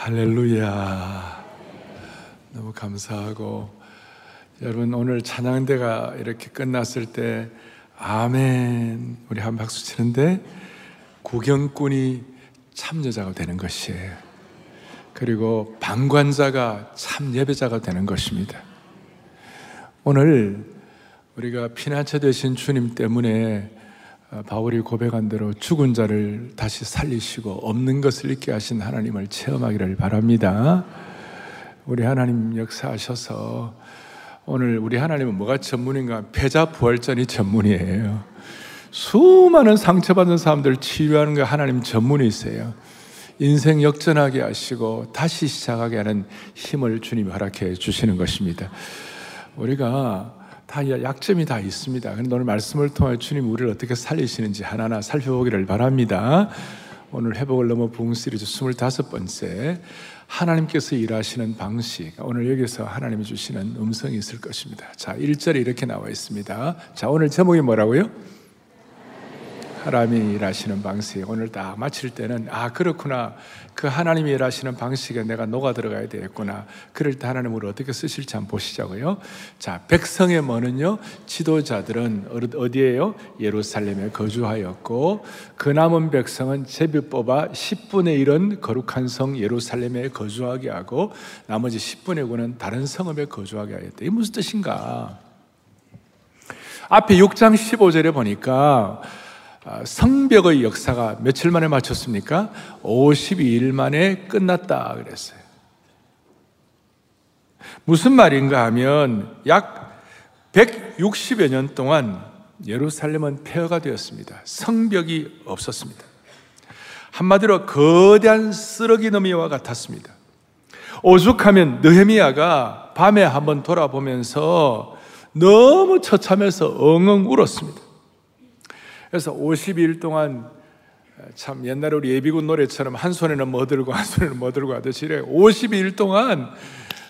할렐루야. 너무 감사하고 여러분 오늘 찬양대가 이렇게 끝났을 때 아멘 우리 한 박수 치는데 구경꾼이 참 여자가 되는 것이에요. 그리고 방관자가 참 예배자가 되는 것입니다. 오늘 우리가 피난처 되신 주님 때문에 어, 바울이 고백한 대로 죽은 자를 다시 살리시고 없는 것을 있게 하신 하나님을 체험하기를 바랍니다. 우리 하나님 역사하셔서 오늘 우리 하나님은 뭐가 전문인가? 패자 부활전이 전문이에요. 수많은 상처받은 사람들 치유하는 거 하나님 전문이세요. 인생 역전하게 하시고 다시 시작하게 하는 힘을 주님이 허락해 주시는 것입니다. 우리가 다 약점이 다 있습니다. 그런데 오늘 말씀을 통해 주님 우리를 어떻게 살리시는지 하나하나 살펴보기를 바랍니다. 오늘 회복을 넘어 부흥 시리즈 25번째 하나님께서 일하시는 방식 오늘 여기서 하나님이 주시는 음성이 있을 것입니다. 자, 1절에 이렇게 나와 있습니다. 자, 오늘 제목이 뭐라고요? 하나님이 일하시는 방식 오늘 딱 마칠 때는 아 그렇구나. 그 하나님이 일하시는 방식에 내가 녹아 들어가야 되겠구나. 그럴 때 하나님 우리 어떻게 쓰실지 한번 보시자고요. 자 백성의 뭐는요 지도자들은 어디에요? 예루살렘에 거주하였고 그 남은 백성은 제비 뽑아 10분의 1은 거룩한 성 예루살렘에 거주하게 하고 나머지 10분의 9는 다른 성읍에 거주하게 하였다 이게 무슨 뜻인가? 앞에 6장 15절에 보니까 아, 성벽의 역사가 며칠 만에 마쳤습니까? 52일 만에 끝났다 그랬어요. 무슨 말인가 하면 약 160여 년 동안 예루살렘은 폐허가 되었습니다. 성벽이 없었습니다. 한마디로 거대한 쓰러기 너미와 같았습니다. 오죽하면 느헤미야가 밤에 한번 돌아보면서 너무 처참해서 엉엉 울었습니다. 그래서 52일 동안 참 옛날에 우리 예비군 노래처럼 한 손에는 뭐 들고 한 손에는 뭐 들고 하듯이 52일 동안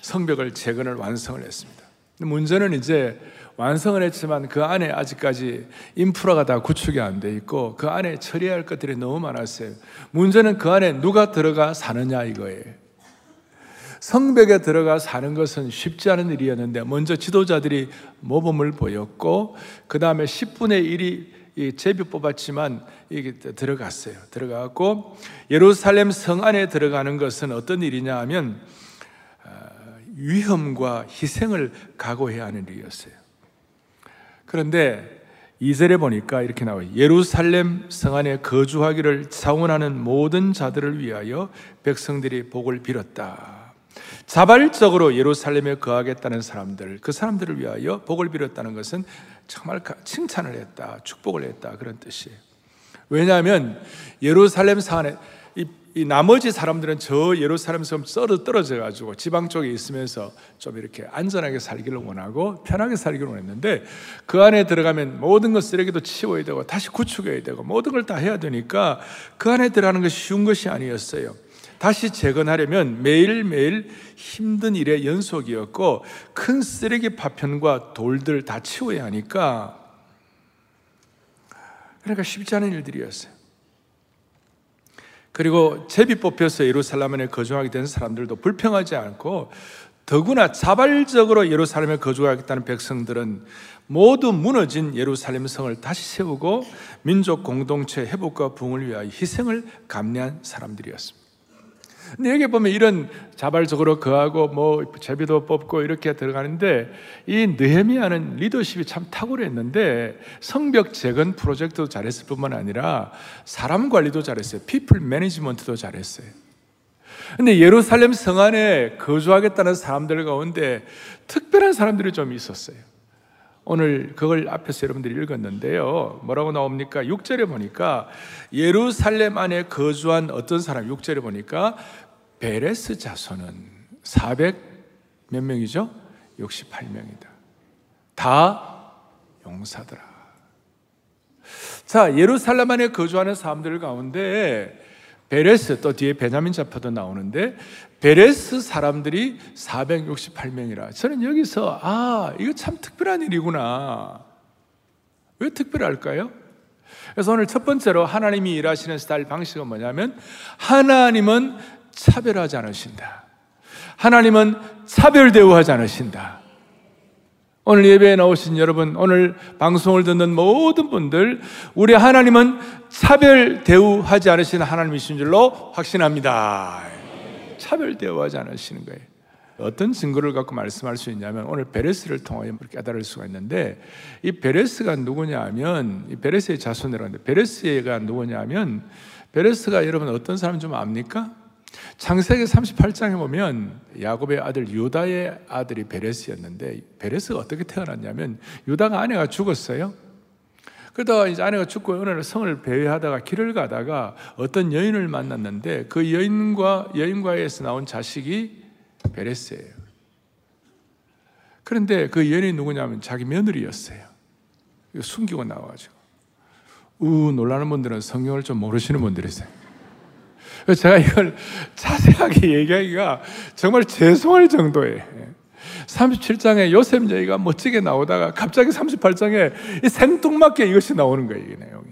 성벽을 재건을 완성을 했습니다. 문제는 이제 완성을 했지만 그 안에 아직까지 인프라가 다 구축이 안 돼 있고 그 안에 처리해야 할 것들이 너무 많았어요. 문제는 그 안에 누가 들어가 사느냐 이거예요. 성벽에 들어가 사는 것은 쉽지 않은 일이었는데 먼저 지도자들이 모범을 보였고 그 다음에 10분의 1이 이 제비 뽑았지만 이게 들어갔어요. 들어가고 예루살렘 성 안에 들어가는 것은 어떤 일이냐 하면 어, 위험과 희생을 각오해야 하는 일이었어요. 그런데 이절에 보니까 이렇게 나와요. 예루살렘 성 안에 거주하기를 자원하는 모든 자들을 위하여 백성들이 복을 빌었다. 자발적으로 예루살렘에 거하겠다는 사람들, 그 사람들을 위하여 복을 빌었다는 것은 정말 칭찬을 했다, 축복을 했다 그런 뜻이에요. 왜냐하면 예루살렘 산에 이, 이, 나머지 사람들은 저 예루살렘 섬 썰어 떨어져 가지고 지방 쪽에 있으면서 좀 이렇게 안전하게 살기를 원하고 편하게 살기를 원했는데 그 안에 들어가면 모든 것 쓰레기도 치워야 되고 다시 구축해야 되고 모든 걸 다 해야 되니까 그 안에 들어가는 것이 쉬운 것이 아니었어요. 다시 재건하려면 매일매일 힘든 일의 연속이었고 큰 쓰레기 파편과 돌들 다 치워야 하니까 그러니까 쉽지 않은 일들이었어요. 그리고 제비 뽑혀서 예루살렘에 거주하게 된 사람들도 불평하지 않고 더구나 자발적으로 예루살렘에 거주하겠다는 백성들은 모두 무너진 예루살렘 성을 다시 세우고 민족 공동체 회복과 부흥을 위하여 희생을 감내한 사람들이었습니다. 근데 여기 보면 이런 자발적으로 거하고 뭐 제비도 뽑고 이렇게 들어가는데 이 느헤미야는 리더십이 참 탁월했는데 성벽 재건 프로젝트도 잘했을 뿐만 아니라 사람 관리도 잘했어요. 피플 매니지먼트도 잘했어요. 근데 예루살렘 성 안에 거주하겠다는 사람들 가운데 특별한 사람들이 좀 있었어요. 오늘 그걸 앞에서 여러분들이 읽었는데요. 뭐라고 나옵니까? 6절에 보니까 예루살렘 안에 거주한 어떤 사람, 6절에 보니까 베레스 자손은 400 몇 명이죠? 68명이다. 다 용사더라. 자, 예루살렘 안에 거주하는 사람들 가운데 베레스 또 뒤에 베냐민 지파도 나오는데 베레스 사람들이 468명이라 저는 여기서 아 이거 참 특별한 일이구나 왜 특별할까요? 그래서 오늘 첫 번째로 하나님이 일하시는 스타일 방식은 뭐냐면 하나님은 차별하지 않으신다. 하나님은 차별 대우하지 않으신다. 오늘 예배에 나오신 여러분, 오늘 방송을 듣는 모든 분들, 우리 하나님은 차별 대우하지 않으시는 하나님이신 줄로 확신합니다. 차별 대우하지 않으시는 거예요. 어떤 증거를 갖고 말씀할 수 있냐면 오늘 베레스를 통하여 깨달을 수가 있는데 이 베레스가 누구냐 하면 이 베레스의 자손이라는데 베레스가 누구냐 하면 베레스가 여러분 어떤 사람 좀 압니까? 창세기 38장에 보면 야곱의 아들 유다의 아들이 베레스였는데 베레스가 어떻게 태어났냐면 유다가 아내가 죽었어요. 그러다가 이제 아내가 죽고 어느 날 성을 배회하다가 길을 가다가 어떤 여인을 만났는데 그 여인과 여인과에서 나온 자식이 베레스예요. 그런데 그 여인이 누구냐면 자기 며느리였어요. 숨기고 나와가지고 우 놀라는 분들은 성경을 좀 모르시는 분들이세요. 제가 이걸 자세하게 얘기하기가 정말 죄송할 정도예요. 37장에 요셉 얘기가 멋지게 나오다가 갑자기 38장에 생뚱맞게 이것이 나오는 거예요, 이 내용이.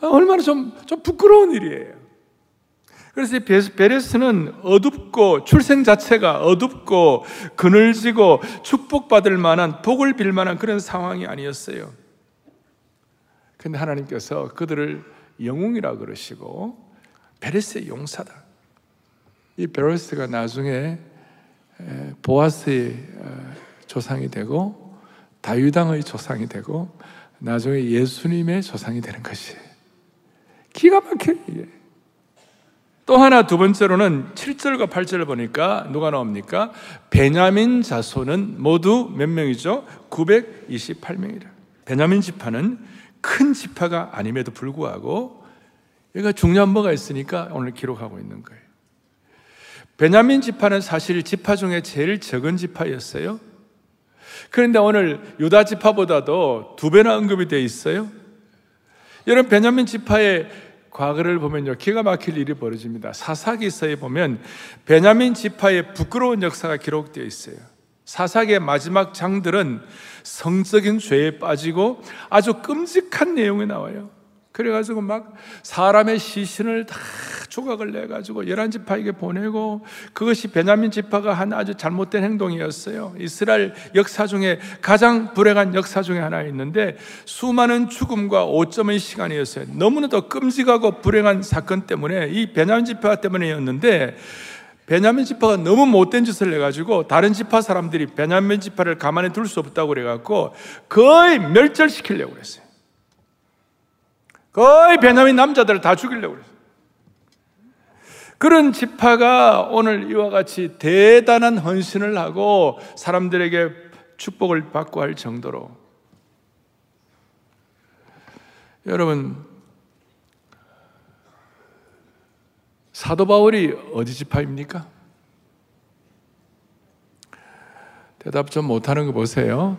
아, 얼마나 좀, 좀 부끄러운 일이에요. 그래서 베레스는 어둡고 출생 자체가 어둡고 그늘지고 축복받을 만한 복을 빌 만한 그런 상황이 아니었어요. 근데 하나님께서 그들을 영웅이라 그러시고 베레스의 용사다. 이 베레스가 나중에 보아스의 어, 조상이 되고 다윗왕의 조상이 되고 나중에 예수님의 조상이 되는 것이 기가 막혀요. 또 하나 두 번째로는 7절과 8절을 보니까 누가 나옵니까? 베냐민 자손은 모두 몇 명이죠? 928명이라. 베냐민 지파는 큰 지파가 아님에도 불구하고 얘가 중요한 뭐가 있으니까 오늘 기록하고 있는 거예요. 베냐민 지파는 사실 지파 중에 제일 적은 지파였어요. 그런데 오늘 유다 지파보다도 두 배나 언급이 되어 있어요. 여러분 베냐민 지파의 과거를 보면요 기가 막힐 일이 벌어집니다. 사사기서에 보면 베냐민 지파의 부끄러운 역사가 기록되어 있어요. 사사기의 마지막 장들은 성적인 죄에 빠지고 아주 끔찍한 내용이 나와요. 그래가지고 막 사람의 시신을 다 조각을 내가지고 열한 지파에게 보내고 그것이 베냐민 지파가 한 아주 잘못된 행동이었어요. 이스라엘 역사 중에 가장 불행한 역사 중에 하나 있는데 수많은 죽음과 오점의 시간이었어요. 너무나도 끔찍하고 불행한 사건 때문에 이 베냐민 지파 때문에였는데 베냐민 지파가 너무 못된 짓을 해가지고 다른 지파 사람들이 베냐민 지파를 가만히 둘 수 없다고 그래갖고 거의 멸절시키려고 그랬어요. 거의 베냐민 남자들을 다 죽이려고 그랬어요. 그런 지파가 오늘 이와 같이 대단한 헌신을 하고 사람들에게 축복을 받고 할 정도로 여러분 사도 바울이 어디 지파입니까? 대답 좀 못하는 거 보세요.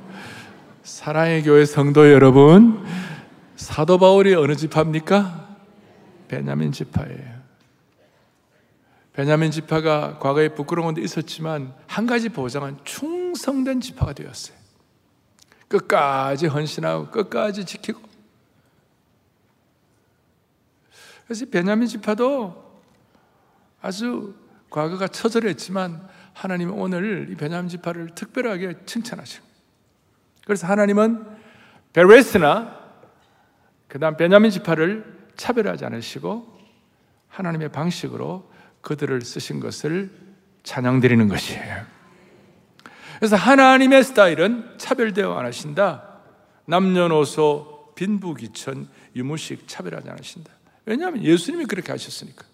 사랑의 교회 성도 여러분, 사도 바울이 어느 지파입니까? 베냐민 지파예요. 베냐민 지파가 과거에 부끄러운 데 있었지만 한 가지 보장은 충성된 지파가 되었어요. 끝까지 헌신하고 끝까지 지키고. 그래서 베냐민 지파도 아주 과거가 처절했지만 하나님은 오늘 이 베냐민 지파를 특별하게 칭찬하시고 그래서 하나님은 베레스나 그다음 베냐민 지파를 차별하지 않으시고 하나님의 방식으로 그들을 쓰신 것을 찬양드리는 것이에요. 그래서 하나님의 스타일은 차별되어 안 하신다. 남녀노소 빈부귀천 유무식 차별하지 않으신다. 왜냐하면 예수님이 그렇게 하셨으니까.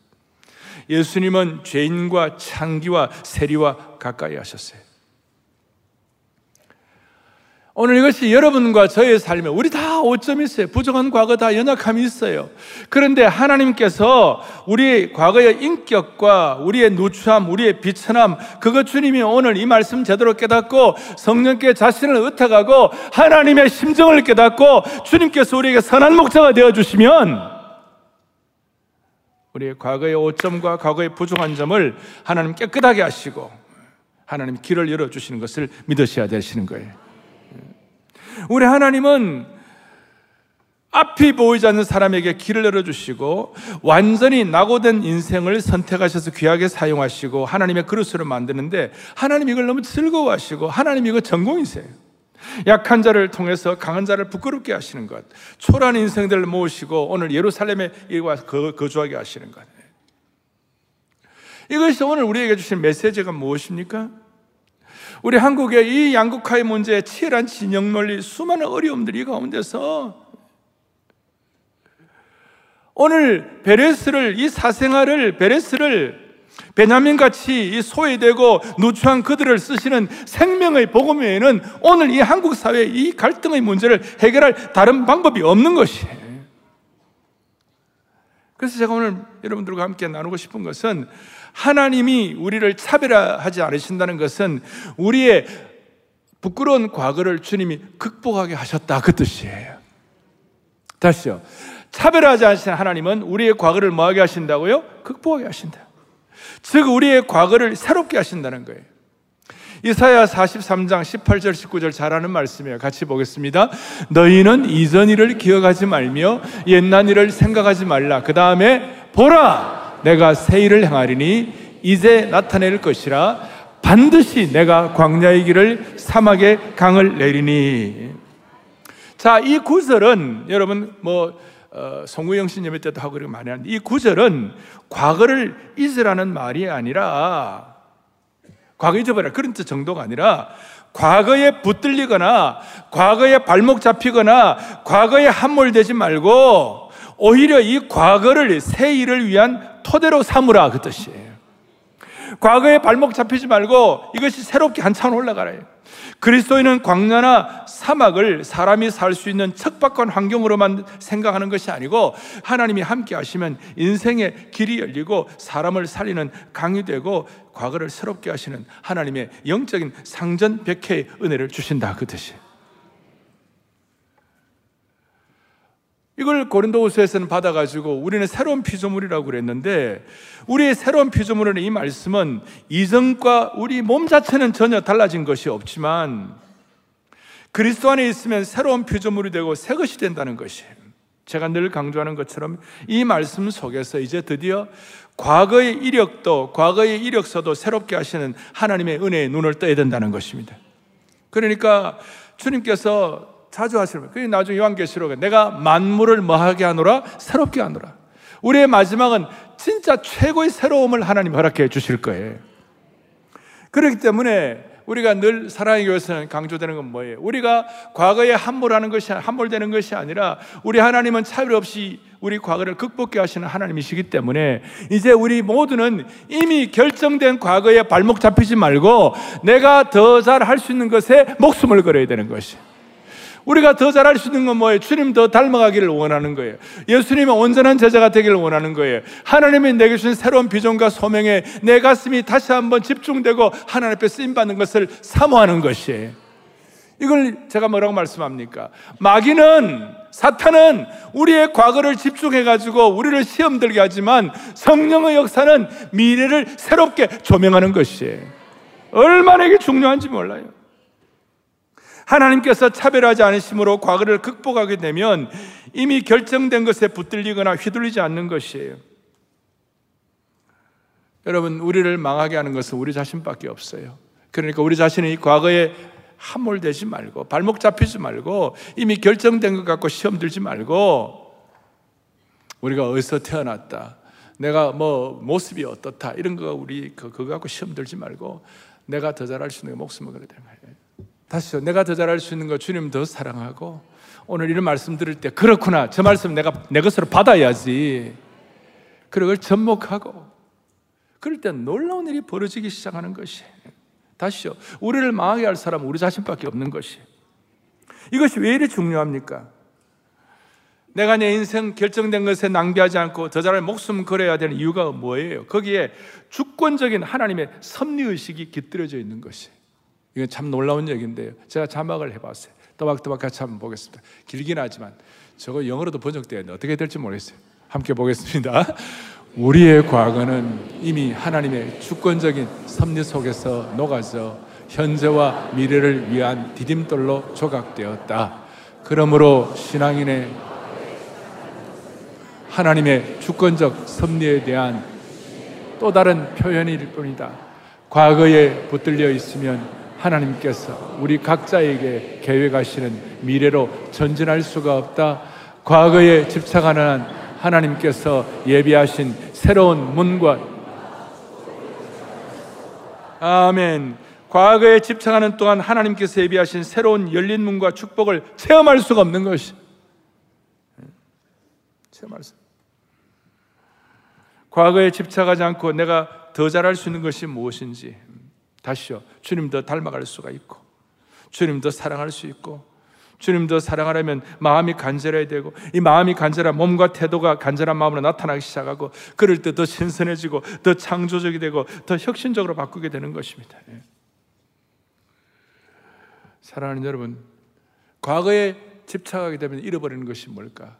예수님은 죄인과 창기와 세리와 가까이 하셨어요. 오늘 이것이 여러분과 저의 삶에 우리 다 오점이 있어요. 부정한 과거 다 연약함이 있어요. 그런데 하나님께서 우리 과거의 인격과 우리의 누추함, 우리의 비천함, 그것 주님이 오늘 이 말씀 제대로 깨닫고 성령께 자신을 의탁하고 하나님의 심정을 깨닫고 주님께서 우리에게 선한 목자가 되어 주시면 우리의 과거의 오점과 과거의 부족한 점을 하나님 깨끗하게 하시고 하나님 길을 열어주시는 것을 믿으셔야 되시는 거예요. 우리 하나님은 앞이 보이지 않는 사람에게 길을 열어주시고 완전히 낙오된 인생을 선택하셔서 귀하게 사용하시고 하나님의 그릇으로 만드는데 하나님 이걸 너무 즐거워하시고 하나님 이거 전공이세요. 약한 자를 통해서 강한 자를 부끄럽게 하시는 것, 초라한 인생들을 모으시고 오늘 예루살렘에 와서 거주하게 하시는 것. 이것이 오늘 우리에게 주신 메시지가 무엇입니까? 우리 한국의 이 양극화의 문제에 치열한 진영 논리, 수많은 어려움들이 이 가운데서 오늘 베레스를 이 사생아를 베레스를 베냐민 같이 소외되고 누추한 그들을 쓰시는 생명의 복음 외에는 오늘 이 한국 사회의 이 갈등의 문제를 해결할 다른 방법이 없는 것이에요. 그래서 제가 오늘 여러분들과 함께 나누고 싶은 것은 하나님이 우리를 차별화하지 않으신다는 것은 우리의 부끄러운 과거를 주님이 극복하게 하셨다 그 뜻이에요. 다시요. 차별하지 않으신 하나님은 우리의 과거를 뭐하게 하신다고요? 극복하게 하신다. 즉 우리의 과거를 새롭게 하신다는 거예요. 이사야 43장 18절 19절 잘하는 말씀이에요. 같이 보겠습니다. 너희는 이전 일을 기억하지 말며 옛날 일을 생각하지 말라. 그 다음에 보라 내가 새 일을 행하리니 이제 나타낼 것이라 반드시 내가 광야의 길을 사막에 강을 내리니 자, 이 구절은 여러분 뭐 어, 송구영 신 예배 때도 하고 그렇게 많이 하는데 이 구절은 과거를 잊으라는 말이 아니라 과거 잊어버려 그런 뜻 정도가 아니라 과거에 붙들리거나 과거에 발목 잡히거나 과거에 함몰되지 말고 오히려 이 과거를 새 일을 위한 토대로 삼으라 그 뜻이에요. 과거에 발목 잡히지 말고 이것이 새롭게 한참 올라가라. 그리스도인은 광야나 사막을 사람이 살 수 있는 척박한 환경으로만 생각하는 것이 아니고 하나님이 함께 하시면 인생의 길이 열리고 사람을 살리는 강이 되고 과거를 새롭게 하시는 하나님의 영적인 상전백회의 은혜를 주신다 그 뜻이에요. 이걸 고린도후서에서는 받아가지고 우리는 새로운 피조물이라고 그랬는데 우리의 새로운 피조물은 이 말씀은 이전과 우리 몸 자체는 전혀 달라진 것이 없지만 그리스도 안에 있으면 새로운 피조물이 되고 새 것이 된다는 것이에요. 제가 늘 강조하는 것처럼 이 말씀 속에서 이제 드디어 과거의 이력도 과거의 이력서도 새롭게 하시는 하나님의 은혜의 눈을 떠야 된다는 것입니다. 그러니까 주님께서 자주 하시는 거예요. 나중에 요한계시록에 내가 만물을 뭐하게 하노라? 새롭게 하노라. 우리의 마지막은 진짜 최고의 새로움을 하나님 허락해 주실 거예요. 그렇기 때문에 우리가 늘 사랑의 교회에서는 강조되는 건 뭐예요? 우리가 과거에 함몰하는 것이 함몰되는 것이 아니라 우리 하나님은 차별 없이 우리 과거를 극복해 하시는 하나님이시기 때문에 이제 우리 모두는 이미 결정된 과거에 발목 잡히지 말고 내가 더 잘 할 수 있는 것에 목숨을 걸어야 되는 것이. 우리가 더 잘할 수 있는 건 뭐예요? 주님 더 닮아가기를 원하는 거예요. 예수님의 온전한 제자가 되기를 원하는 거예요. 하나님이 내게 주신 새로운 비전과 소명에 내 가슴이 다시 한번 집중되고 하나님 앞에 쓰임받는 것을 사모하는 것이에요. 이걸 제가 뭐라고 말씀합니까? 마귀는, 사탄은 우리의 과거를 집중해가지고 우리를 시험 들게 하지만 성령의 역사는 미래를 새롭게 조명하는 것이에요. 얼마나 이게 중요한지 몰라요. 하나님께서 차별하지 않으심으로 과거를 극복하게 되면 이미 결정된 것에 붙들리거나 휘둘리지 않는 것이에요. 여러분, 우리를 망하게 하는 것은 우리 자신밖에 없어요. 그러니까 우리 자신이 과거에 함몰되지 말고, 발목 잡히지 말고, 이미 결정된 것 갖고 시험 들지 말고, 우리가 어디서 태어났다. 내가 뭐 모습이 어떻다. 이런 거 우리 그, 그거 갖고 시험 들지 말고, 내가 더 잘할 수 있는 목숨을 걸어야 되는 거예요. 다시요. 내가 더 잘할 수 있는 거 주님 더 사랑하고 오늘 이런 말씀 들을 때 그렇구나. 저 말씀 내가 내 것으로 받아야지. 그걸 접목하고 그럴 때 놀라운 일이 벌어지기 시작하는 것이 다시요. 우리를 망하게 할 사람은 우리 자신밖에 없는 것이 이것이 왜 이리 중요합니까? 내가 내 인생 결정된 것에 낭비하지 않고 더 잘할 목숨 걸어야 되는 이유가 뭐예요? 거기에 주권적인 하나님의 섭리의식이 깃들어져 있는 것이 이건 참 놀라운 얘기인데요. 제가 자막을 해봤어요. 또박또박 같이 한번 보겠습니다. 길긴 하지만 저거 영어로도 번역되었는데 어떻게 될지 모르겠어요. 함께 보겠습니다. 우리의 과거는 이미 하나님의 주권적인 섭리 속에서 녹아져 현재와 미래를 위한 디딤돌로 조각되었다. 그러므로 신앙인의 하나님의 주권적 섭리에 대한 또 다른 표현일 뿐이다. 과거에 붙들려 있으면 하나님께서 우리 각자에게 계획하시는 미래로 전진할 수가 없다. 과거에 집착하는 한 하나님께서 예비하신 새로운 문과 아멘. 과거에 집착하는 동안 하나님께서 예비하신 새로운 열린 문과 축복을 체험할 수가 없는 것이. 체험할 수. 과거에 집착하지 않고 내가 더 잘할 수 있는 것이 무엇인지 다시요. 주님 더 닮아갈 수가 있고, 주님 더 사랑할 수 있고, 주님 더 사랑하려면 마음이 간절해야 되고 이 마음이 간절한 몸과 태도가 간절한 마음으로 나타나기 시작하고 그럴 때 더 신선해지고 더 창조적이 되고 더 혁신적으로 바꾸게 되는 것입니다. 예. 사랑하는 여러분, 과거에 집착하게 되면 잃어버리는 것이 뭘까?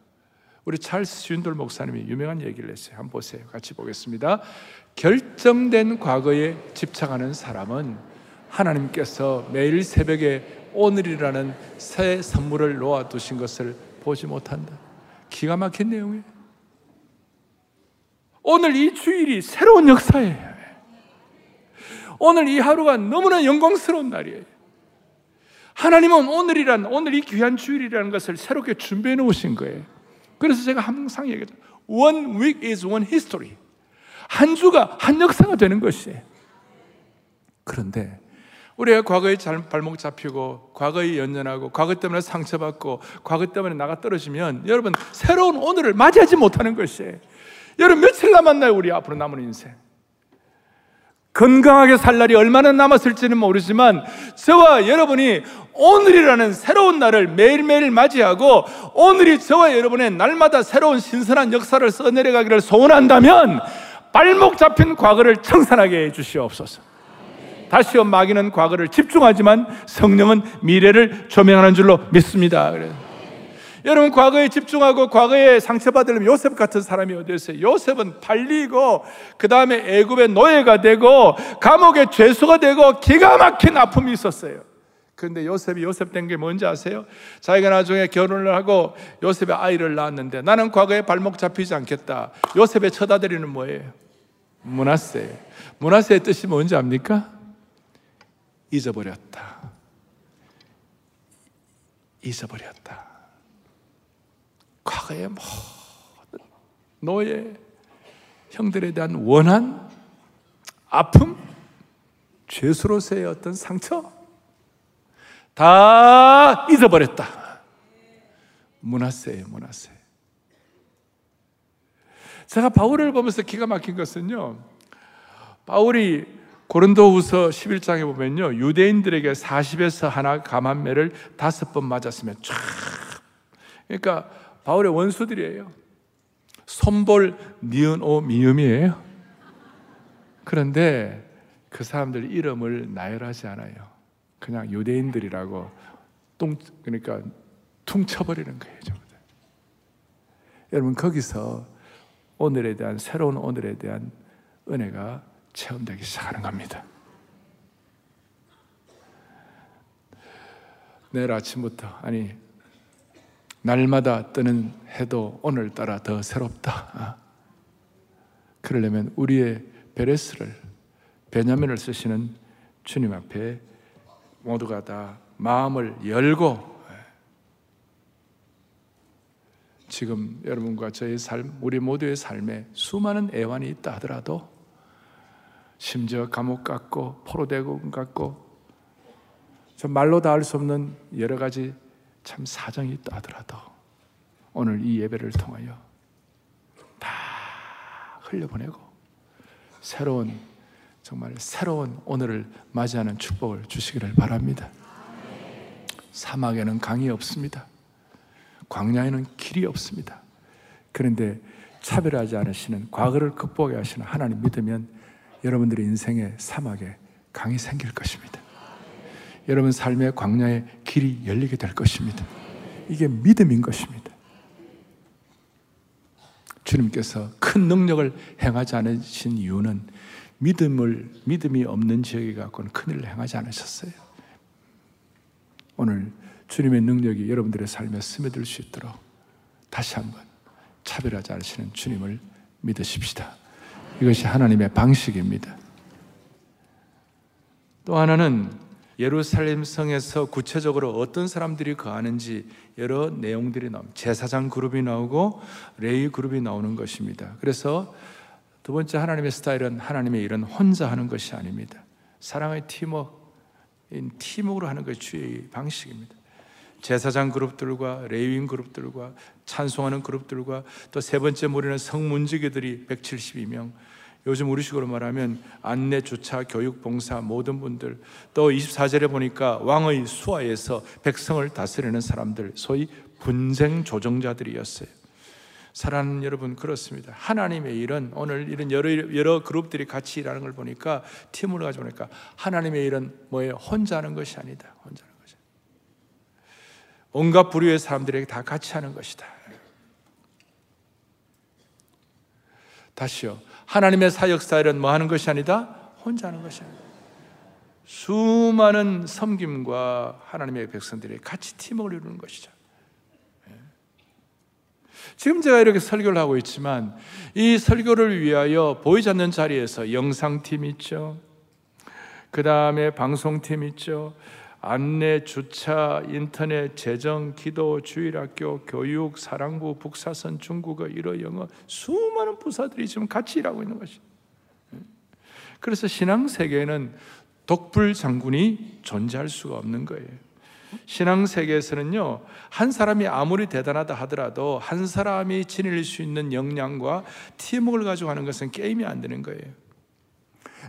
우리 찰스 쉰돌 목사님이 유명한 얘기를 했어요. 한번 보세요. 같이 보겠습니다. 결정된 과거에 집착하는 사람은 하나님께서 매일 새벽에 오늘이라는 새 선물을 놓아두신 것을 보지 못한다. 기가 막힌 내용이에요. 오늘 이 주일이 새로운 역사예요. 오늘 이 하루가 너무나 영광스러운 날이에요. 하나님은 오늘이란, 오늘 이 귀한 주일이라는 것을 새롭게 준비해 놓으신 거예요. 그래서 제가 항상 얘기하죠. One week is one history. 한 주가 한 역사가 되는 것이에요. 그런데 우리가 과거에 발목 잡히고 과거에 연연하고 과거 때문에 상처받고 과거 때문에 나가 떨어지면 여러분 새로운 오늘을 맞이하지 못하는 것이에요. 여러분 며칠 남았나요? 우리 앞으로 남은 인생. 건강하게 살 날이 얼마나 남았을지는 모르지만 저와 여러분이 오늘이라는 새로운 날을 매일매일 맞이하고 오늘이 저와 여러분의 날마다 새로운 신선한 역사를 써내려가기를 소원한다면 발목 잡힌 과거를 청산하게 해 주시옵소서. 다시요 마귀는 과거를 집중하지만 성령은 미래를 조명하는 줄로 믿습니다. 그래 여러분 과거에 집중하고 과거에 상처받으려면 요셉 같은 사람이 어디 있어요? 요셉은 팔리고 그 다음에 애굽의 노예가 되고 감옥의 죄수가 되고 기가 막힌 아픔이 있었어요. 그런데 요셉이 요셉 된 게 뭔지 아세요? 자기가 나중에 결혼을 하고 요셉의 아이를 낳았는데 나는 과거에 발목 잡히지 않겠다. 요셉의 첫 아들이는 뭐예요? 문하세. 문하세의 뜻이 뭔지 압니까? 잊어버렸다. 잊어버렸다. 과거의 모든 노예, 형들에 대한 원한, 아픔, 죄수로서의 어떤 상처, 다 잊어버렸다. 문화세예요, 문화세. 제가 바울을 보면서 기가 막힌 것은요, 바울이 고린도후서 11장에 보면요. 유대인들에게 40에서 하나 감한매를 다섯 번 맞았으면 쫙. 그러니까 바울의 원수들이에요. 손볼 니은 오 미음이에요. 그런데 그 사람들 이름을 나열하지 않아요. 그냥 유대인들이라고 똥 그러니까 퉁쳐버리는 거예요. 여러분 거기서 오늘에 대한 새로운 오늘에 대한 은혜가 체험되기 시작하는 겁니다. 내일 아침부터 아니 날마다 뜨는 해도 오늘따라 더 새롭다. 아. 그러려면 우리의 베레스를 베냐민을 쓰시는 주님 앞에 모두가 다 마음을 열고 지금 여러분과 저의 삶, 우리 모두의 삶에 수많은 애환이 있다 하더라도 심지어 감옥 같고 포로대공 같고 저 말로 다 할 수 없는 여러 가지 참 사정이 있다 하더라도 오늘 이 예배를 통하여 다 흘려보내고 새로운 정말 새로운 오늘을 맞이하는 축복을 주시기를 바랍니다. 사막에는 강이 없습니다. 광야에는 길이 없습니다. 그런데 차별하지 않으시는 과거를 극복해 하시는 하나님 믿으면 여러분들의 인생의 사막에 강이 생길 것입니다. 여러분 삶의 광야에 길이 열리게 될 것입니다. 이게 믿음인 것입니다. 주님께서 큰 능력을 행하지 않으신 이유는 믿음을 믿음이 없는 지역에 갖고는 큰일을 행하지 않으셨어요. 오늘 주님의 능력이 여러분들의 삶에 스며들 수 있도록 다시 한번 차별하지 않으시는 주님을 믿으십시다. 이것이 하나님의 방식입니다. 또 하나는 예루살렘 성에서 구체적으로 어떤 사람들이 거하는지 여러 내용들이 나옵니다. 제사장 그룹이 나오고 레이 그룹이 나오는 것입니다. 그래서 두 번째 하나님의 스타일은 하나님의 일은 혼자 하는 것이 아닙니다. 사랑의 팀워크, 팀워크로 하는 것이 주의 방식입니다. 제사장 그룹들과 레위인 그룹들과 찬송하는 그룹들과 또 세 번째 무리는 성문지기들이 172명, 요즘 우리식으로 말하면 안내, 주차, 교육, 봉사 모든 분들 또 24절에 보니까 왕의 수하에서 백성을 다스리는 사람들 소위 분쟁 조정자들이었어요. 사랑하는 여러분 그렇습니다. 하나님의 일은 오늘 이런 여러 여러 그룹들이 같이 일하는 걸 보니까 팀을 가지고 보니까 하나님의 일은 뭐예요? 혼자 하는 것이 아니다. 혼자 하는 것이. 온갖 부류의 사람들에게 다 같이 하는 것이다. 다시요. 하나님의 사역 스타일은 뭐 하는 것이 아니다? 혼자 하는 것이 아니다. 수많은 섬김과 하나님의 백성들이 같이 팀을 이루는 것이죠. 예. 지금 제가 이렇게 설교를 하고 있지만 이 설교를 위하여 보이지 않는 자리에서 영상팀 있죠. 그 다음에 방송팀 있죠. 안내, 주차, 인터넷, 재정, 기도, 주일학교, 교육, 사랑부, 북사선, 중국어, 일어, 영어 수많은 부사들이 지금 같이 일하고 있는 것이. 그래서 신앙 세계에는 독불 장군이 존재할 수가 없는 거예요. 신앙 세계에서는요, 한 사람이 아무리 대단하다 하더라도 한 사람이 지닐 수 있는 역량과 팀워크를 가지고 하는 것은 게임이 안 되는 거예요.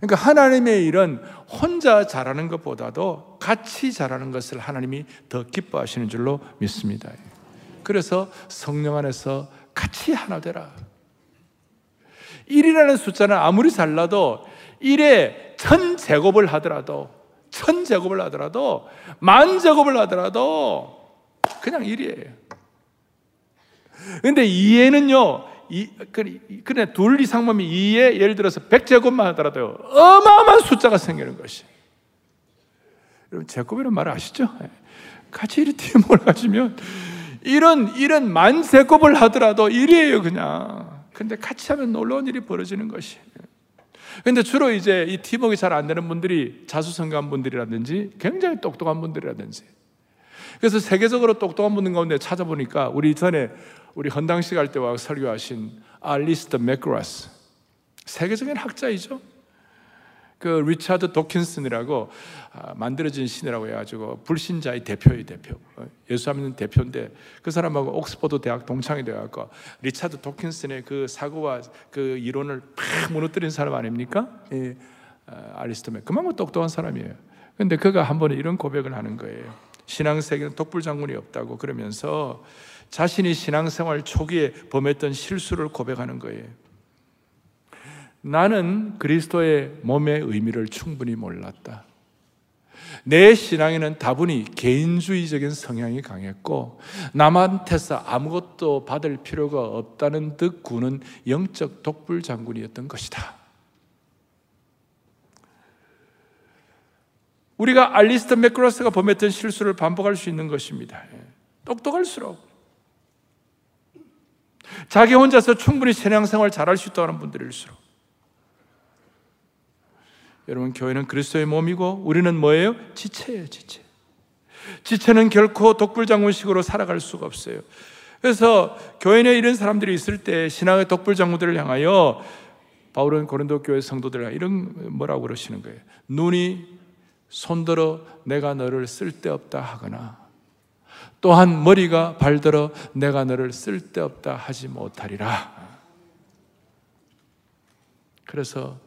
그러니까 하나님의 일은 혼자 잘하는 것보다도 같이 잘하는 것을 하나님이 더 기뻐하시는 줄로 믿습니다. 그래서 성령 안에서 같이 하나 되라. 1이라는 숫자는 아무리 잘나도 1에 천 제곱을 하더라도 천 제곱을 하더라도 만 제곱을 하더라도 그냥 1이에요. 근데 2에는요 이, 그래, 둘 이상만 2에 예를 들어서 100제곱만 하더라도 어마어마한 숫자가 생기는 것이. 여러분, 제곱이라는 말 아시죠? 예. 같이 이렇게 팀을 가지면 이런, 이런 만 제곱을 하더라도 일이에요, 그냥. 근데 같이 하면 놀라운 일이 벌어지는 것이. 근데 주로 이제 이 팀워크 잘 안 되는 분들이 자수성가한 분들이라든지 굉장히 똑똑한 분들이라든지 그래서 세계적으로 똑똑한 분들 가운데 찾아보니까 우리 전에 우리 헌당식 할 때 와 설교하신 알리스터 맥그라스 세계적인 학자이죠. 그 리차드 도킨슨이라고 아, 만들어진 신이라고 해가지고 불신자의 대표의 대표 예수 믿는 대표인데 그 사람하고 옥스퍼드 대학 동창이 돼갖고 리차드 도킨슨의 그 사고와 그 이론을 팍 무너뜨린 사람 아닙니까? 예, 아, 알리스터 맥 그만큼 똑똑한 사람이에요. 근데 그가 한 번에 이런 고백을 하는 거예요. 신앙 세계는 독불 장군이 없다고 그러면서 자신이 신앙생활 초기에 범했던 실수를 고백하는 거예요. 나는 그리스도의 몸의 의미를 충분히 몰랐다. 내 신앙에는 다분히 개인주의적인 성향이 강했고 남한테서 아무것도 받을 필요가 없다는 듯 구는 영적 독불 장군이었던 것이다. 우리가 알리스터 맥그로스가 범했던 실수를 반복할 수 있는 것입니다. 똑똑할수록 자기 혼자서 충분히 신앙생활 잘할 수 있다는 분들일수록 여러분 교회는 그리스도의 몸이고 우리는 뭐예요? 지체예요, 지체. 지체는 결코 독불장군식으로 살아갈 수가 없어요. 그래서 교회 내 이런 사람들이 있을 때 신앙의 독불장군들을 향하여 바울은 고린도 교회 성도들 이런 뭐라고 그러시는 거예요? 눈이 손들어 내가 너를 쓸데없다 하거나 또한 머리가 발들어 내가 너를 쓸데없다 하지 못하리라. 그래서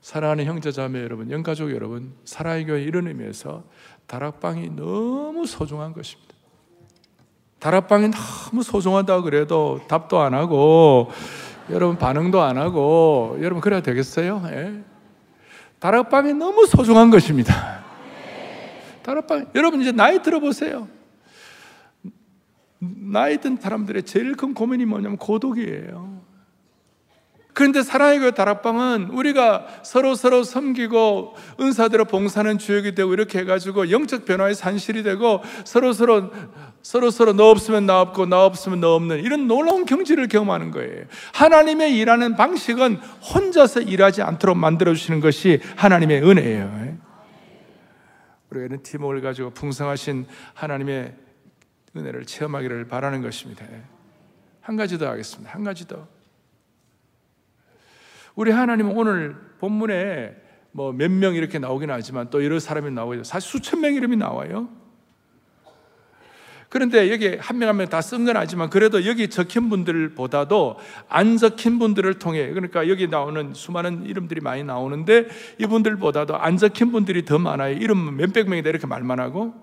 사랑하는 형제 자매 여러분, 영가족 여러분, 사랑의 교회 이런 의미에서 다락방이 너무 소중한 것입니다. 다락방이 너무 소중하다 그래도 답도 안 하고 여러분 반응도 안 하고 여러분 그래야 되겠어요? 예? 다락방이 너무 소중한 것입니다. 다락방 여러분 이제 나이 들어보세요. 나이 든 사람들의 제일 큰 고민이 뭐냐면 고독이에요. 그런데 사랑의 교회 다락방은 우리가 서로 서로 섬기고 은사대로 봉사는 주역이 되고 이렇게 해가지고 영적 변화의 산실이 되고 서로 서로 서로 서로 너 없으면 나 없고 나 없으면 너 없는 이런 놀라운 경지를 경험하는 거예요. 하나님의 일하는 방식은 혼자서 일하지 않도록 만들어 주시는 것이 하나님의 은혜예요. 우리가 이런 팀워크를 가지고 풍성하신 하나님의 은혜를 체험하기를 바라는 것입니다. 한 가지 더 하겠습니다. 한 가지 더. 우리 하나님은 오늘 본문에 뭐 몇 명 이렇게 나오긴 하지만 또 여러 사람이 나오죠. 사실 수천 명 이름이 나와요. 그런데 여기 한 명 한 명 다 쓴 건 아니지만 그래도 여기 적힌 분들보다도 안 적힌 분들을 통해 그러니까 여기 나오는 수많은 이름들이 많이 나오는데 이분들보다도 안 적힌 분들이 더 많아요. 이름 몇백 명이다 이렇게 말만 하고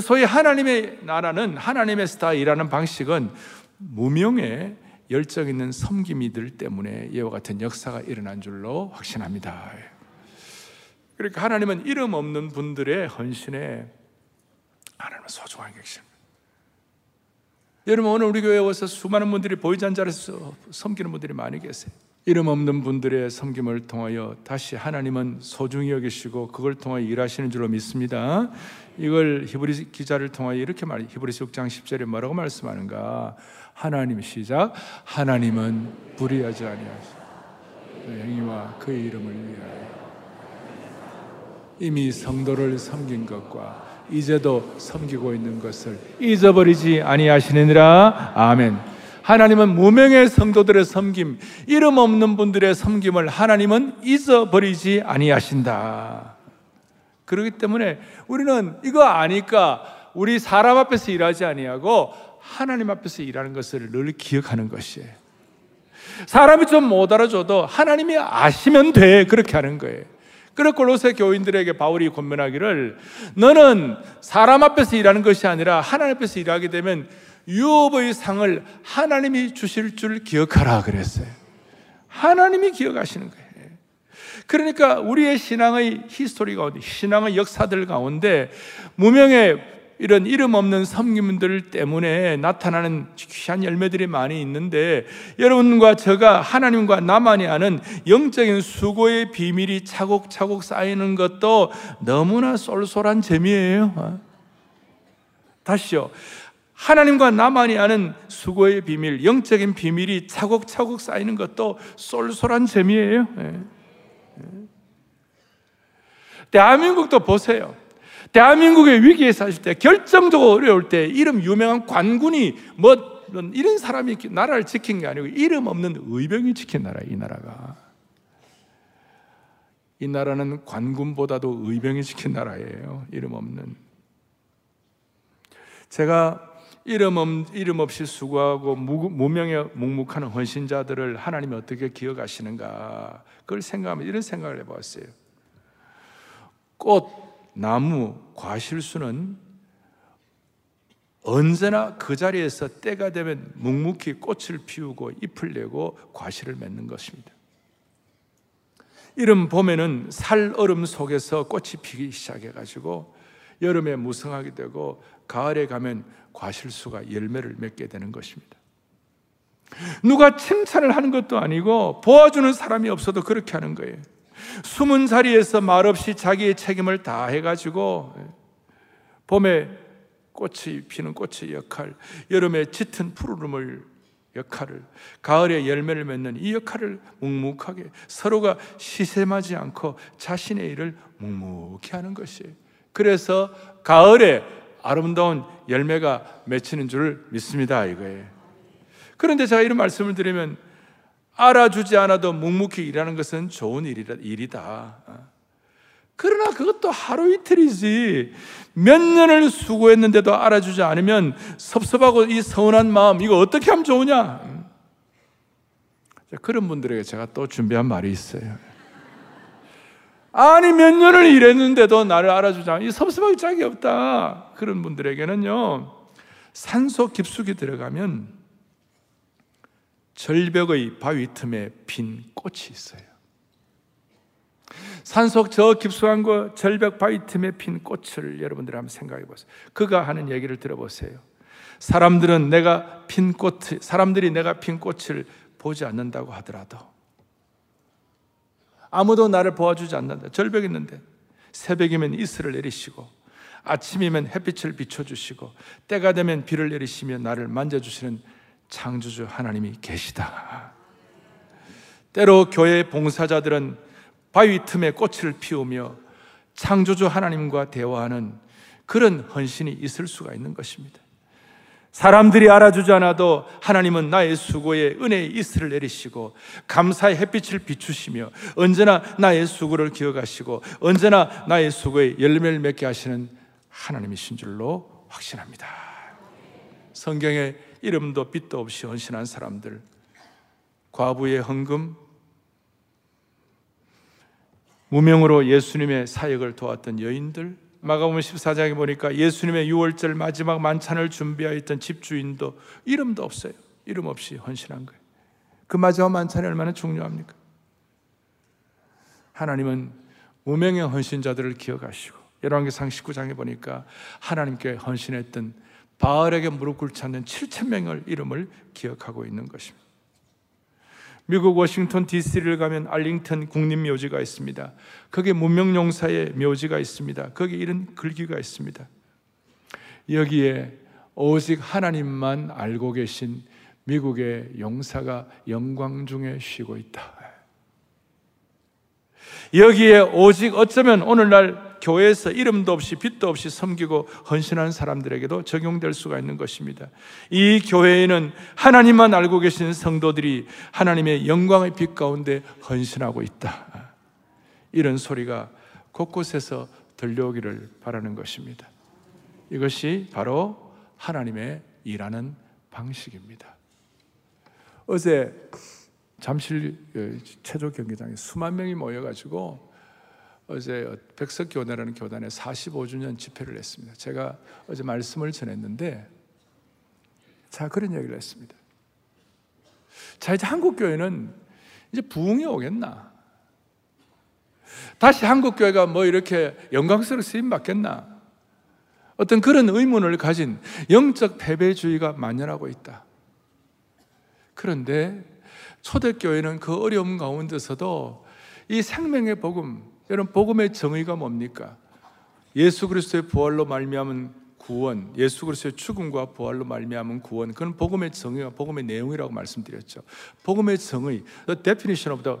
소위 하나님의 나라는 하나님의 스타일이라는 방식은 무명의 열정 있는 섬김이들 때문에 이와 같은 역사가 일어난 줄로 확신합니다. 그러니까 하나님은 이름 없는 분들의 헌신에 하나님은 소중하게 계십니다. 여러분 오늘 우리 교회에 와서 수많은 분들이 보이지 않는 자리에서 섬기는 분들이 많이 계세요. 이름 없는 분들의 섬김을 통하여 다시 하나님은 소중히 여기시고 그걸 통하여 일하시는 줄로 믿습니다. 이걸 히브리 기자를 통하여 이렇게 말 히브리서 6장 10절에 뭐라고 말씀하는가? 하나님 시작. 하나님은 불의하지 아니하시고 그 행위와 그의 이름을 위하여 이미 성도를 섬긴 것과 이제도 섬기고 있는 것을 잊어버리지 아니하시느니라. 아멘. 하나님은 무명의 성도들의 섬김, 이름 없는 분들의 섬김을 하나님은 잊어버리지 아니하신다. 그렇기 때문에 우리는 이거 아니까 우리 사람 앞에서 일하지 아니하고 하나님 앞에서 일하는 것을 늘 기억하는 것이에요. 사람이 좀 못 알아줘도 하나님이 아시면 돼. 그렇게 하는 거예요. 그래 골로새 교인들에게 바울이 권면하기를 너는 사람 앞에서 일하는 것이 아니라 하나님 앞에서 일하게 되면 유업의 상을 하나님이 주실 줄 기억하라 그랬어요. 하나님이 기억하시는 거예요. 그러니까 우리의 신앙의 history 가운데, 신앙의 역사들 가운데 무명의 이런 이름 없는 섬김들 때문에 나타나는 귀한 열매들이 많이 있는데 여러분과 제가 하나님과 나만이 아는 영적인 수고의 비밀이 차곡차곡 쌓이는 것도 너무나 쏠쏠한 재미예요. 다시요. 하나님과 나만이 아는 수고의 비밀, 영적인 비밀이 차곡차곡 쌓이는 것도 쏠쏠한 재미예요. 네. 대한민국도 보세요. 대한민국의 위기에 사실 때 결정적으로 어려울 때 이름 유명한 관군이 뭐 이런 사람이 나라를 지킨 게 아니고 이름 없는 의병이 지킨 나라예요, 이 나라가. 이 나라는 관군보다도 의병이 지킨 나라예요. 이름 없는. 제가 이름, 없, 이름 없이 수고하고 무명에 묵묵하는 헌신자들을 하나님이 어떻게 기억하시는가 그걸 생각하면 이런 생각을 해봤어요. 꽃, 나무, 과실수는 언제나 그 자리에서 때가 되면 묵묵히 꽃을 피우고 잎을 내고 과실을 맺는 것입니다. 이름 봄에는 살 얼음 속에서 꽃이 피기 시작해가지고 여름에 무성하게 되고 가을에 가면 과실수가 열매를 맺게 되는 것입니다. 누가 칭찬을 하는 것도 아니고 도와주는 사람이 없어도 그렇게 하는 거예요. 숨은 자리에서 말없이 자기의 책임을 다 해가지고 봄에 꽃이 피는 꽃의 역할, 여름에 짙은 푸르름을 역할을, 가을에 열매를 맺는 이 역할을 묵묵하게 서로가 시샘하지 않고 자신의 일을 묵묵히 하는 것이에요. 그래서 가을에 아름다운 열매가 맺히는 줄 믿습니다. 이거예요. 그런데 제가 이런 말씀을 드리면 알아주지 않아도 묵묵히 일하는 것은 좋은 일이다. 그러나 그것도 하루 이틀이지. 몇 년을 수고했는데도 알아주지 않으면 섭섭하고 이 서운한 마음, 이거 어떻게 하면 좋으냐? 그런 분들에게 제가 또 준비한 말이 있어요. 아니 몇 년을 일했는데도 나를 알아주지 않이 섭섭하기 짝이 없다. 그런 분들에게는요. 산소 깊숙이 들어가면 절벽의 바위 틈에 핀 꽃이 있어요. 산속 저 깊숙한 거 절벽 바위 틈에 핀 꽃을 여러분들 한번 생각해 보세요. 그가 하는 얘기를 들어보세요. 사람들은 내가 핀 꽃, 사람들이 내가 핀 꽃을 보지 않는다고 하더라도 아무도 나를 보아주지 않는다. 절벽있는데 새벽이면 이슬을 내리시고 아침이면 햇빛을 비춰주시고 때가 되면 비를 내리시며 나를 만져주시는 창조주 하나님이 계시다. 때로 교회 봉사자들은 바위 틈에 꽃을 피우며 창조주 하나님과 대화하는 그런 헌신이 있을 수가 있는 것입니다. 사람들이 알아주지 않아도 하나님은 나의 수고에 은혜의 이슬을 내리시고 감사의 햇빛을 비추시며 언제나 나의 수고를 기억하시고 언제나 나의 수고에 열매를 맺게 하시는 하나님이신 줄로 확신합니다. 성경에 이름도 빛도 없이 헌신한 사람들, 과부의 헌금, 무명으로 예수님의 사역을 도왔던 여인들, 마가복음 14장에 보니까 예수님의 6월절 마지막 만찬을 준비하였던 집주인도 이름도 없어요. 이름 없이 헌신한 거예요. 그 마지막 만찬이 얼마나 중요합니까? 하나님은 무명의 헌신자들을 기억하시고 열왕기상 19장에 보니까 하나님께 헌신했던 바알에게 무릎 꿇지 않는 7천 명의 이름을 기억하고 있는 것입니다. 미국 워싱턴 DC를 가면 알링턴 국립묘지가 있습니다. 거기에 문명용사의 묘지가 있습니다. 거기에 이런 글귀가 있습니다. 여기에 오직 하나님만 알고 계신 미국의 용사가 영광 중에 쉬고 있다. 여기에 오직 어쩌면 오늘날 교회에서 이름도 없이 빛도 없이 섬기고 헌신하는 사람들에게도 적용될 수가 있는 것입니다. 이 교회에는 하나님만 알고 계신 성도들이 하나님의 영광의 빛 가운데 헌신하고 있다. 이런 소리가 곳곳에서 들려오기를 바라는 것입니다. 이것이 바로 하나님의 일하는 방식입니다. 어제 잠실 그 체조 경기장에 수만 명이 모여가지고 어제 백석교단이라는 교단에 45주년 집회를 했습니다. 제가 어제 말씀을 전했는데, 자, 그런 얘기를 했습니다. 자, 이제 한국교회는 이제 부흥이 오겠나? 다시 한국교회가 뭐 이렇게 영광스럽게 쓰임 받겠나? 어떤 그런 의문을 가진 영적 패배주의가 만연하고 있다. 그런데 초대교회는 그 어려움 가운데서도 이 생명의 복음, 여러분 복음의 정의가 뭡니까? 예수 그리스도의 부활로 말미암은 구원, 예수 그리스도의 죽음과 부활로 말미암은 구원. 그건 복음의 정의와 복음의 내용이라고 말씀드렸죠. 복음의 정의, the definition of the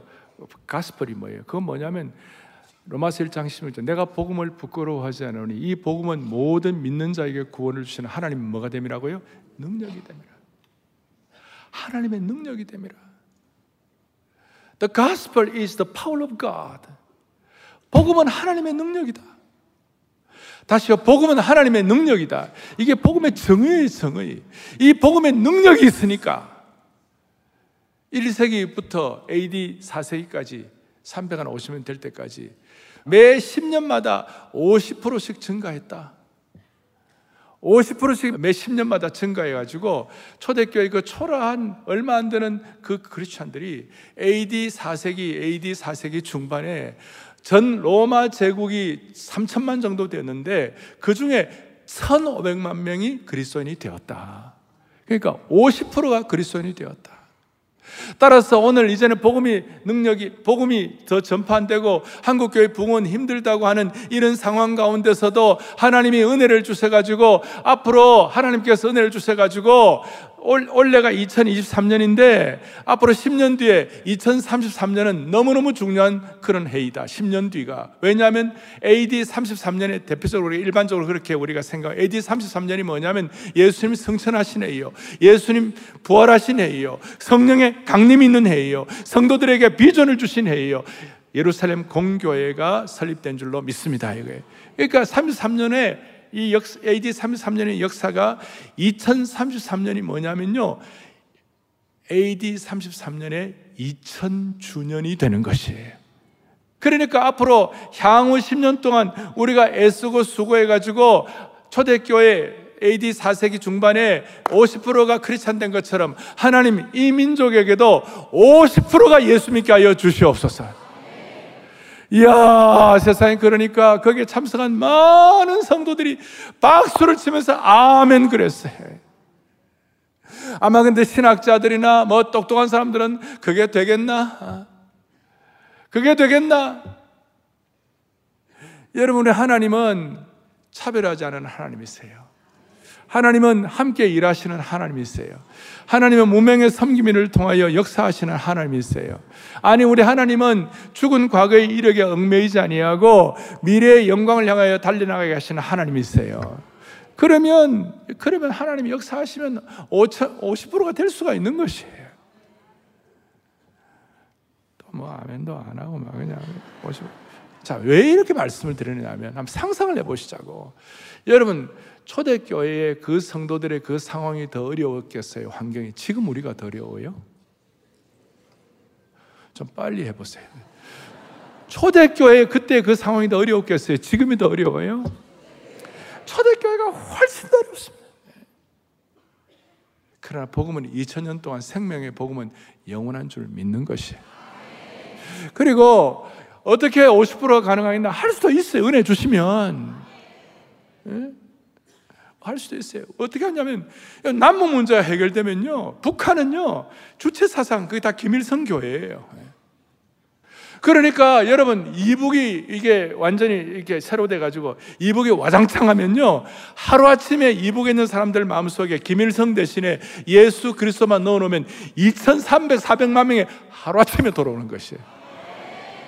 gospel이 뭐예요? 그건 뭐냐면 로마서 1장 16절 내가 복음을 부끄러워하지 않으니 이 복음은 모든 믿는 자에게 구원을 주시는 하나님 뭐가 됨이라고요? 능력이 됨이라. 하나님의 능력이 됨이라. The gospel is the power of God. 복음은 하나님의 능력이다. 다시요, 복음은 하나님의 능력이다. 이게 복음의 정의의 정의. 이 복음의 능력이 있으니까 1세기부터 AD 4세기까지 350년 될 때까지 매 10년마다 50%씩 증가했다. 50%씩 매 10년마다 증가해가지고 초대교회 그 초라한 얼마 안 되는 그 크리스찬들이 AD 4세기, AD 4세기 중반에 전 로마 제국이 3천만 정도 되었는데 그 중에 1,500만 명이 그리스도인이 되었다. 그러니까 50%가 그리스도인이 되었다. 따라서 오늘 이제는 복음이 능력이 복음이 더 전파되고 한국 교회 붕은 힘들다고 하는 이런 상황 가운데서도 하나님이 은혜를 주셔 가지고 앞으로 하나님께서 은혜를 주셔 가지고 올해가 2023년인데 앞으로 10년 뒤에 2033년은 너무너무 중요한 그런 해이다. 10년 뒤가. 왜냐하면 AD 33년에 대표적으로 일반적으로 그렇게 우리가 생각, AD 33년이 뭐냐면 예수님 성천하신 해이요. 예수님 부활하신 해이요. 성령의 강림이 있는 해이요. 성도들에게 비전을 주신 해이요. 예루살렘 공교회가 설립된 줄로 믿습니다. 이거예요. 그러니까 33년에 이 역, AD 33년의 역사가 2033년이 뭐냐면요. AD 33년에 2000주년이 되는 것이에요. 그러니까 앞으로 향후 10년 동안 우리가 애쓰고 수고해가지고 초대교회 AD 4세기 중반에 50%가 크리스찬 된 것처럼 하나님 이 민족에게도 50%가 예수 믿게 하여 주시옵소서. 이야, 세상에 그러니까 거기에 참석한 많은 성도들이 박수를 치면서 아멘 그랬어요. 아마 근데 신학자들이나 뭐 똑똑한 사람들은 그게 되겠나? 그게 되겠나? 여러분의 하나님은 차별하지 않은 하나님이세요. 하나님은 함께 일하시는 하나님이세요. 하나님은 무명의 섬기민을 통하여 역사하시는 하나님이세요. 아니 우리 하나님은 죽은 과거의 이력에 얽매이지 아니하고 미래의 영광을 향하여 달려나가게 하시는 하나님이세요. 그러면 그러면 하나님이 역사하시면 50%가 될 수가 있는 것이에요. 또 뭐 아멘도 안 하고 막 그냥 50. 자, 왜 이렇게 말씀을 드리냐면 한번 상상을 해 보시자고. 여러분 초대교회의 그 성도들의 그 상황이 더 어려웠겠어요? 환경이 지금 우리가 더 어려워요? 좀 빨리 해보세요. 초대교회 그때 그 상황이 더 어려웠겠어요? 지금이 더 어려워요? 초대교회가 훨씬 더 어렵습니다. 그러나 복음은 2000년 동안 생명의 복음은 영원한 줄 믿는 것이에요. 그리고 어떻게 50%가 가능하겠나 할 수도 있어요. 은혜 주시면. 예? 할 수도 있어요. 어떻게 하냐면 남북 문제가 해결되면요. 북한은요. 주체 사상 그게 다 김일성 교회예요. 그러니까 여러분 이북이 이게 완전히 이렇게 새로 돼 가지고 이북이 와장창 하면요. 하루아침에 이북에 있는 사람들 마음속에 김일성 대신에 예수 그리스도만 넣어 놓으면 2,300, 400만 명이 하루아침에 돌아오는 것이에요.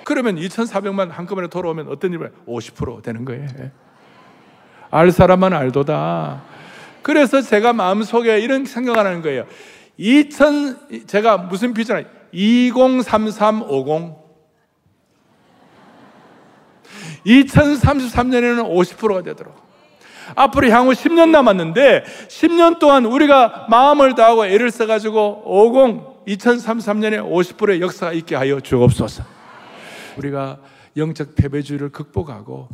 그러면 2,400만 한꺼번에 돌아오면 어떤 일이 50% 되는 거예요. 알 사람만 알도다. 그래서 제가 마음속에 이런 생각을 하는 거예요. 2000, 제가 무슨 비전, 203350. 2033년에는 50%가 되도록. 앞으로 향후 10년 남았는데, 10년 동안 우리가 마음을 다하고 애를 써가지고 50, 2033년에 50%의 역사가 있게 하여 주옵소서. 우리가 영적 패배주의를 극복하고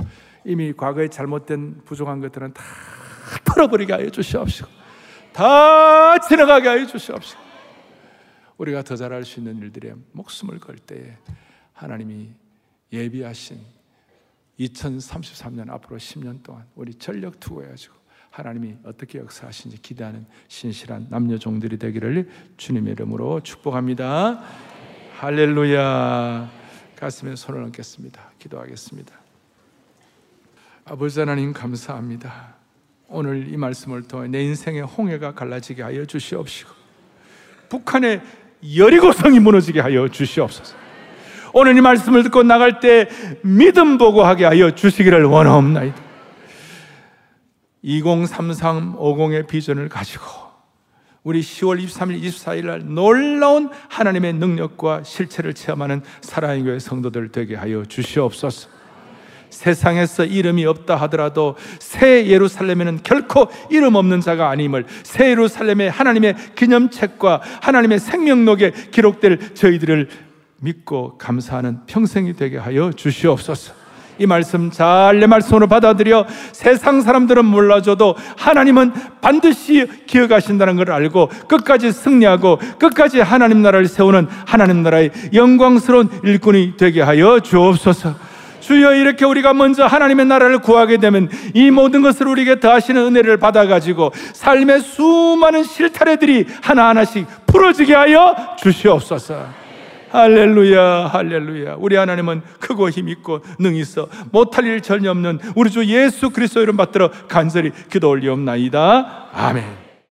이미 과거에 잘못된 부족한 것들은 다 털어버리게 하여 주시옵시고 다 지나가게 하여 주시옵시고 우리가 더 잘할 수 있는 일들에 목숨을 걸 때에 하나님이 예비하신 2033년 앞으로 10년 동안 우리 전력 투구해가지고 하나님이 어떻게 역사하신지 기대하는 신실한 남녀 종들이 되기를 주님의 이름으로 축복합니다. 할렐루야. 가슴에 손을 얹겠습니다. 기도하겠습니다. 아버지 하나님 감사합니다. 오늘 이 말씀을 통해 내 인생의 홍해가 갈라지게 하여 주시옵시고 북한의 여리고성이 무너지게 하여 주시옵소서. 오늘 이 말씀을 듣고 나갈 때 믿음 보고 하게 하여 주시기를 원하옵나이다. 203350의 비전을 가지고 우리 10월 23일, 24일 날 놀라운 하나님의 능력과 실체를 체험하는 사랑의 교회 성도들 되게 하여 주시옵소서. 세상에서 이름이 없다 하더라도 새 예루살렘에는 결코 이름 없는 자가 아님을 새 예루살렘의 하나님의 기념책과 하나님의 생명록에 기록될 저희들을 믿고 감사하는 평생이 되게 하여 주시옵소서. 이 말씀 잘 내 말씀으로 받아들여 세상 사람들은 몰라줘도 하나님은 반드시 기억하신다는 걸 알고 끝까지 승리하고 끝까지 하나님 나라를 세우는 하나님 나라의 영광스러운 일꾼이 되게 하여 주옵소서. 주여 이렇게 우리가 먼저 하나님의 나라를 구하게 되면 이 모든 것을 우리에게 더하시는 은혜를 받아가지고 삶의 수많은 실타래들이 하나하나씩 풀어지게 하여 주시옵소서. 할렐루야, 할렐루야. 우리 하나님은 크고 힘있고 능있어 못할 일 전혀 없는 우리 주 예수 그리스도 이름 받들어 간절히 기도 올리옵나이다. 아멘.